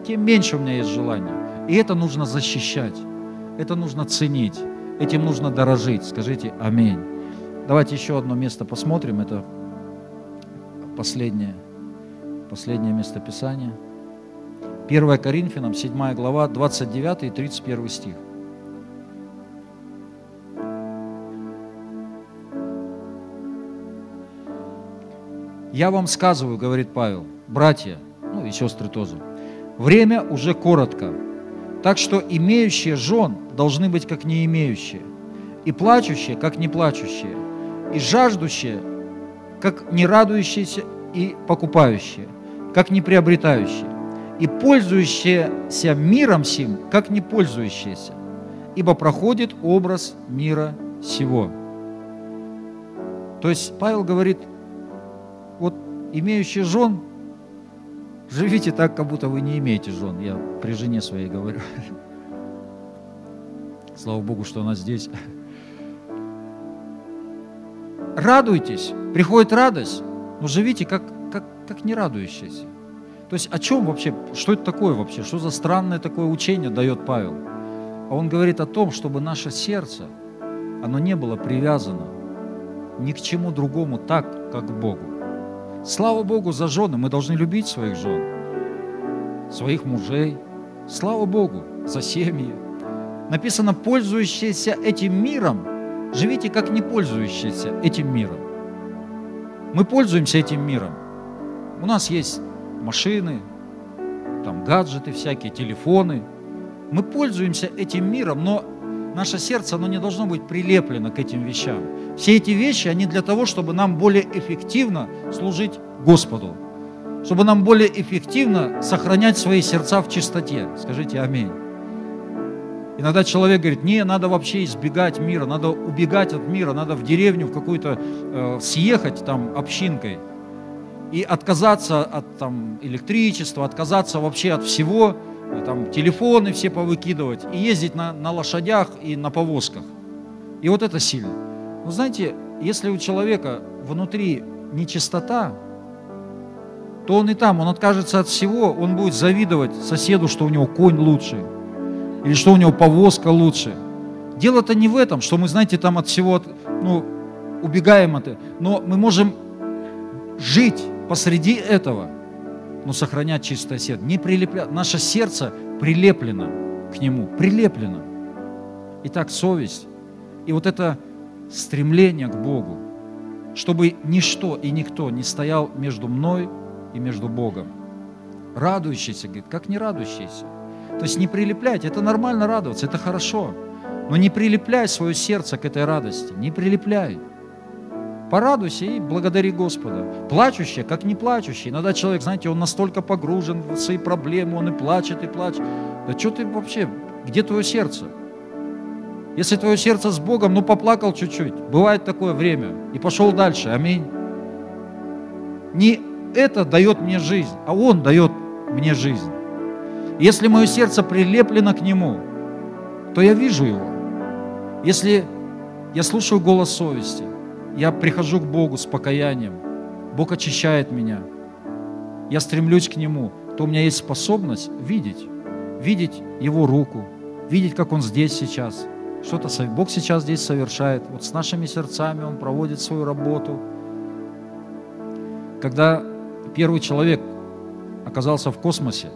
Тем меньше у меня есть желание. И это нужно защищать, это нужно ценить, этим нужно дорожить. Скажите «Аминь». Давайте еще одно место посмотрим. Это последнее. Последнее место Писания. 1 Коринфянам, 7 глава, 29 и 31 стих. «Я вам сказываю, — говорит Павел, — братья, ну и сестры тоже, время уже коротко, так что имеющие жен должны быть как не имеющие, и плачущие, как не плачущие, и жаждущие, как не радующиеся и покупающие как не приобретающие, и пользующиеся миром сим, как не пользующиеся, ибо проходит образ мира сего. То есть Павел говорит, вот имеющие жен, живите так, как будто вы не имеете жен. Я при жене своей говорю. Слава Богу, что она здесь. Радуйтесь, приходит радость, но живите как как не радующийся. То есть о чем вообще, что это такое вообще, что за странное такое учение дает Павел? А он говорит о том, чтобы наше сердце, оно не было привязано ни к чему другому так, как к Богу. Слава Богу за жены, мы должны любить своих жен, своих мужей. Слава Богу за семьи. Написано, пользующиеся этим миром, живите как не пользующиеся этим миром. Мы пользуемся этим миром, у нас есть машины, там гаджеты всякие, телефоны. Мы пользуемся этим миром, но наше сердце, оно не должно быть прилеплено к этим вещам. Все эти вещи, они для того, чтобы нам более эффективно служить Господу. чтобы нам более эффективно сохранять свои сердца в чистоте. Скажите аминь. Иногда человек говорит, не, надо вообще избегать мира, надо убегать от мира, надо в деревню в какую-то э, съехать там общинкой и отказаться от там, электричества, отказаться вообще от всего, э, там, телефоны все повыкидывать и ездить на, на лошадях и на повозках. И вот это сильно. Но знаете, если у человека внутри нечистота, то он и там, он откажется от всего, он будет завидовать соседу, что у него конь лучше, или что у него повозка лучше. Дело-то не в этом, что мы, знаете, там от всего, ну, убегаем от этого. Но мы можем жить посреди этого, но сохранять чистое сердце. Не прилеплять. Наше сердце прилеплено к нему, прилеплено. Итак, совесть. И вот это стремление к Богу, чтобы ничто и никто не стоял между мной и между Богом. Радующийся, говорит, как не радующийся. То есть не прилепляйте, это нормально радоваться, это хорошо. Но не прилепляй свое сердце к этой радости, не прилепляй. Порадуйся и благодари Господа. Плачущий, как не плачущий. Иногда человек, знаете, он настолько погружен в свои проблемы, он и плачет, и плачет. Да что ты вообще, где твое сердце? Если твое сердце с Богом, ну поплакал чуть-чуть. Бывает такое время. И пошел дальше. Аминь. Не это дает мне жизнь, а Он дает мне жизнь. Если мое сердце прилеплено к Нему, то я вижу Его. Если я слушаю голос совести, я прихожу к Богу с покаянием, Бог очищает меня, я стремлюсь к Нему, то у меня есть способность видеть, видеть Его руку, видеть, как Он здесь сейчас, что-то Бог сейчас здесь совершает. Вот с нашими сердцами Он проводит свою работу. Когда первый человек оказался в космосе,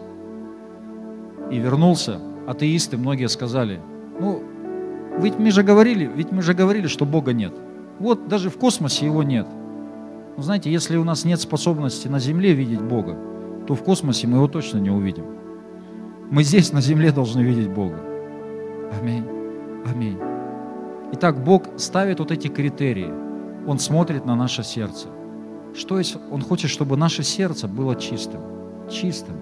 и вернулся, атеисты многие сказали, ну, ведь мы же говорили, ведь мы же говорили, что Бога нет. Вот даже в космосе его нет. Но знаете, если у нас нет способности на Земле видеть Бога, то в космосе мы его точно не увидим. Мы здесь, на Земле, должны видеть Бога. Аминь. Аминь. Итак, Бог ставит вот эти критерии. Он смотрит на наше сердце. Что есть? Он хочет, чтобы наше сердце было чистым. Чистым.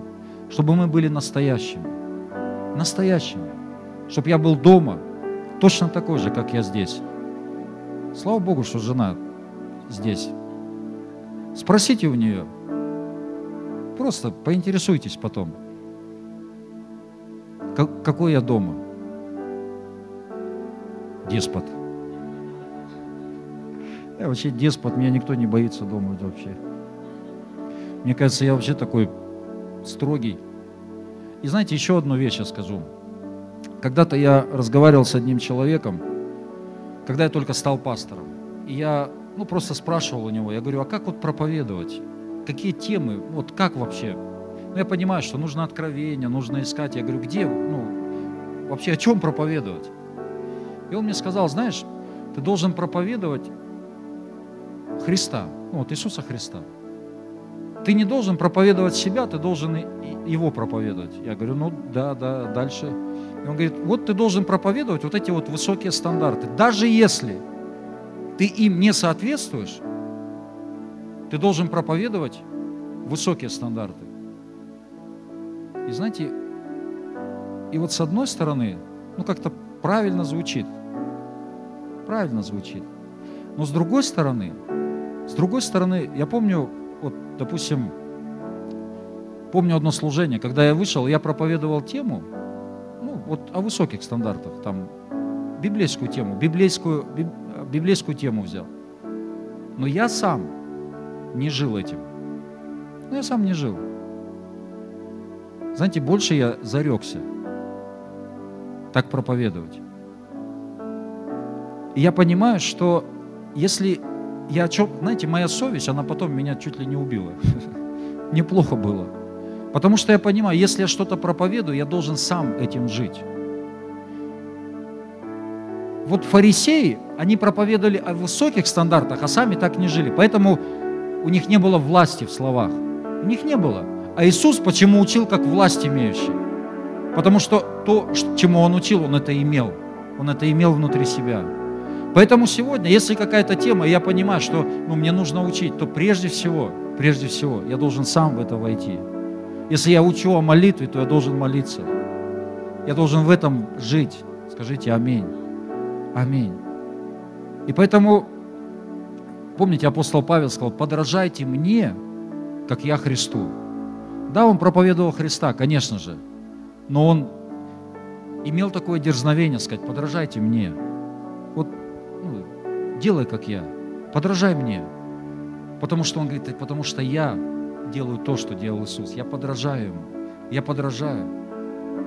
Чтобы мы были настоящими настоящими, чтобы я был дома точно такой же, как я здесь. Слава Богу, что жена здесь. Спросите у нее. Просто поинтересуйтесь потом. Как, какой я дома? Деспот. Я вообще деспот, меня никто не боится дома вообще. Мне кажется, я вообще такой строгий. И знаете, еще одну вещь я скажу. Когда-то я разговаривал с одним человеком, когда я только стал пастором. И я ну, просто спрашивал у него, я говорю, а как вот проповедовать? Какие темы? Вот как вообще? Ну, я понимаю, что нужно откровение, нужно искать. Я говорю, где, ну, вообще о чем проповедовать? И он мне сказал, знаешь, ты должен проповедовать Христа, ну, вот Иисуса Христа. Ты не должен проповедовать себя, ты должен его проповедовать. Я говорю, ну да, да, дальше. И он говорит, вот ты должен проповедовать вот эти вот высокие стандарты. Даже если ты им не соответствуешь, ты должен проповедовать высокие стандарты. И знаете, и вот с одной стороны, ну как-то правильно звучит, правильно звучит. Но с другой стороны, с другой стороны, я помню, вот, допустим, помню одно служение, когда я вышел, я проповедовал тему, ну, вот о высоких стандартах, там, библейскую тему, библейскую, библейскую тему взял. Но я сам не жил этим. Ну, я сам не жил. Знаете, больше я зарекся так проповедовать. И я понимаю, что если я, знаете, моя совесть, она потом меня чуть ли не убила. *laughs* Неплохо было. Потому что я понимаю, если я что-то проповедую, я должен сам этим жить. Вот фарисеи, они проповедовали о высоких стандартах, а сами так не жили. Поэтому у них не было власти в словах. У них не было. А Иисус почему учил как власть имеющий? Потому что то, чему Он учил, Он это имел. Он это имел внутри себя. Поэтому сегодня, если какая-то тема, я понимаю, что ну, мне нужно учить, то прежде всего Прежде всего, я должен сам в это войти. Если я учу о молитве, то я должен молиться. Я должен в этом жить. Скажите аминь. Аминь. И поэтому, помните, апостол Павел сказал, подражайте мне, как я Христу. Да, он проповедовал Христа, конечно же, но он имел такое дерзновение сказать, подражайте мне. Ну, делай, как я, подражай мне. Потому что он говорит, потому что я делаю то, что делал Иисус. Я подражаю ему, я подражаю.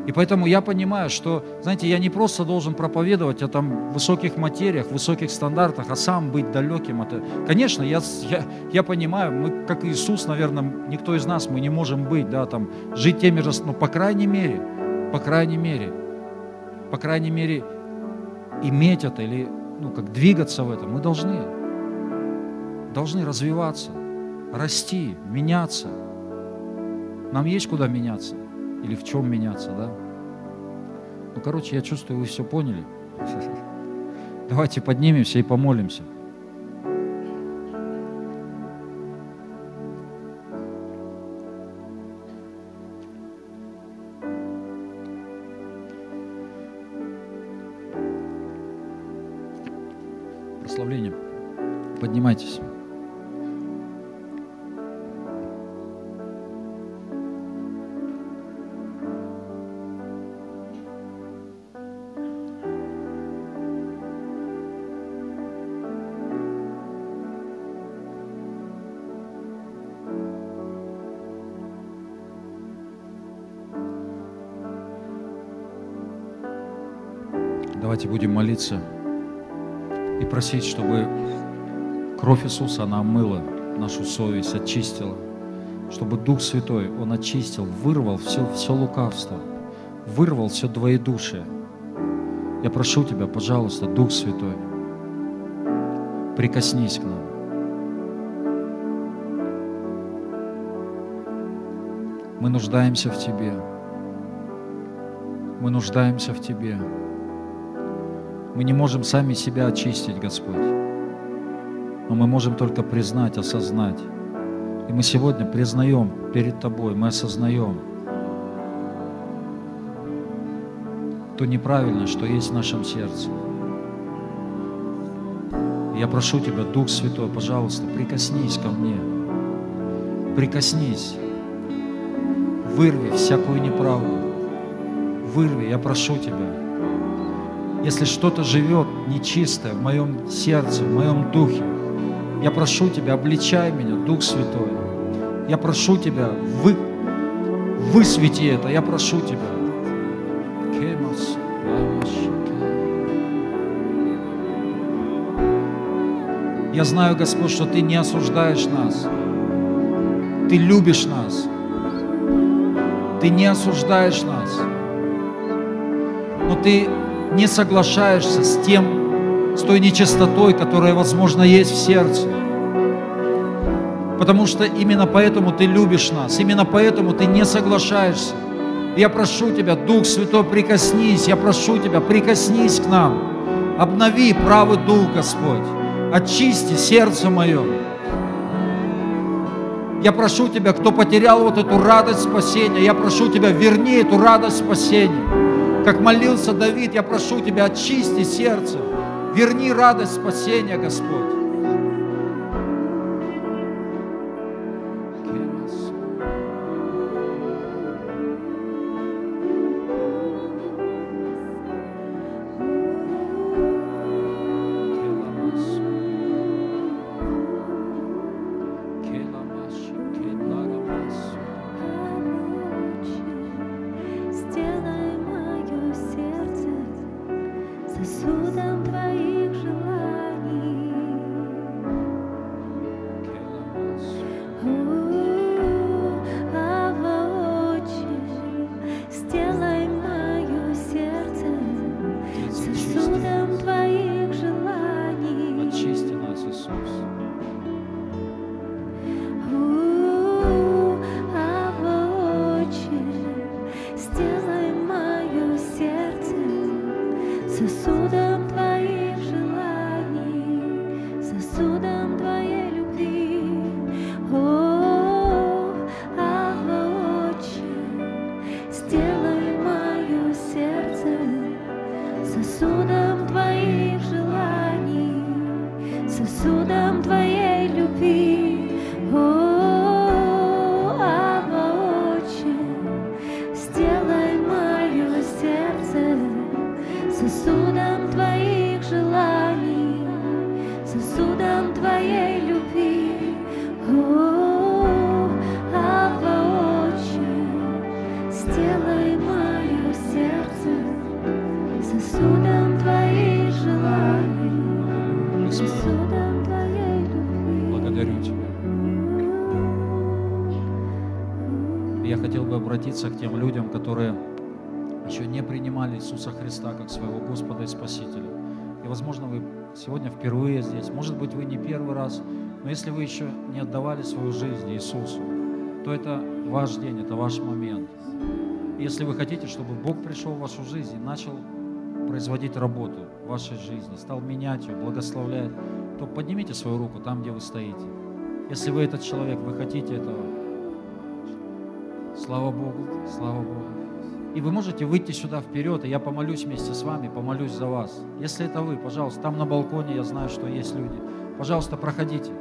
И поэтому я понимаю, что, знаете, я не просто должен проповедовать о там высоких материях, высоких стандартах, а сам быть далеким от этого. Конечно, я, я, я понимаю, мы, как Иисус, наверное, никто из нас, мы не можем быть, да, там, жить теми же, но по крайней мере, по крайней мере, по крайней мере, иметь это или, ну, как двигаться в этом, мы должны, должны развиваться, расти, меняться. Нам есть куда меняться или в чем меняться, да? Ну, короче, я чувствую, вы все поняли. *laughs* Давайте поднимемся и помолимся. Давайте будем молиться и просить, чтобы кровь Иисуса, она омыла нашу совесть, очистила, чтобы Дух Святой, Он очистил, вырвал все, все лукавство, вырвал все двоедушие. Я прошу Тебя, пожалуйста, Дух Святой, прикоснись к нам. Мы нуждаемся в Тебе. Мы нуждаемся в Тебе. Мы не можем сами себя очистить, Господь. Но мы можем только признать, осознать. И мы сегодня признаем перед Тобой, мы осознаем то неправильное, что есть в нашем сердце. Я прошу Тебя, Дух Святой, пожалуйста, прикоснись ко мне. Прикоснись. Вырви всякую неправду. Вырви, я прошу Тебя если что-то живет нечистое в моем сердце, в моем духе, я прошу Тебя, обличай меня, Дух Святой. Я прошу Тебя, вы, высвети это, я прошу Тебя. Я знаю, Господь, что Ты не осуждаешь нас. Ты любишь нас. Ты не осуждаешь нас. Но Ты не соглашаешься с тем, с той нечистотой, которая, возможно, есть в сердце. Потому что именно поэтому ты любишь нас, именно поэтому ты не соглашаешься. Я прошу Тебя, Дух Святой, прикоснись, я прошу Тебя, прикоснись к нам. Обнови правый дух, Господь. Очисти сердце мое. Я прошу Тебя, кто потерял вот эту радость спасения, я прошу Тебя, верни эту радость спасения. Как молился Давид, я прошу Тебя, очисти сердце, верни радость спасения, Господь. Бы обратиться к тем людям, которые еще не принимали Иисуса Христа как своего Господа и Спасителя. И, возможно, вы сегодня впервые здесь, может быть, вы не первый раз, но если вы еще не отдавали свою жизнь Иисусу, то это ваш день, это ваш момент. Если вы хотите, чтобы Бог пришел в вашу жизнь и начал производить работу в вашей жизни, стал менять ее, благословлять, то поднимите свою руку там, где вы стоите. Если вы этот человек, вы хотите этого, слава Богу, слава Богу. И вы можете выйти сюда вперед, и я помолюсь вместе с вами, помолюсь за вас. Если это вы, пожалуйста, там на балконе я знаю, что есть люди. Пожалуйста, проходите.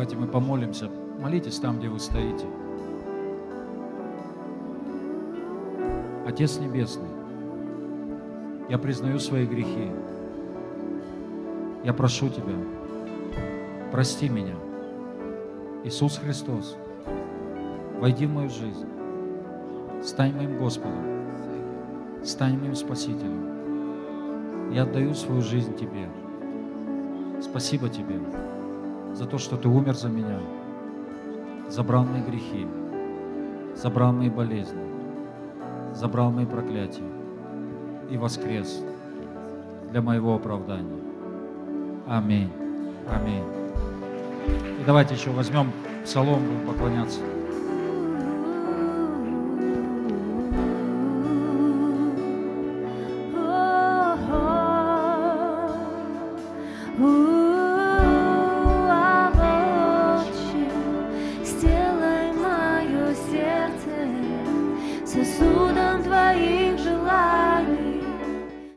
Давайте мы помолимся. Молитесь там, где вы стоите. Отец Небесный, я признаю свои грехи. Я прошу Тебя, прости меня. Иисус Христос, войди в мою жизнь. Стань моим Господом. Стань моим Спасителем. Я отдаю свою жизнь Тебе. Спасибо Тебе за то, что Ты умер за меня, забрал мои грехи, забрал мои болезни, забрал мои проклятия и воскрес для моего оправдания. Аминь. Аминь. И давайте еще возьмем псалом, будем поклоняться.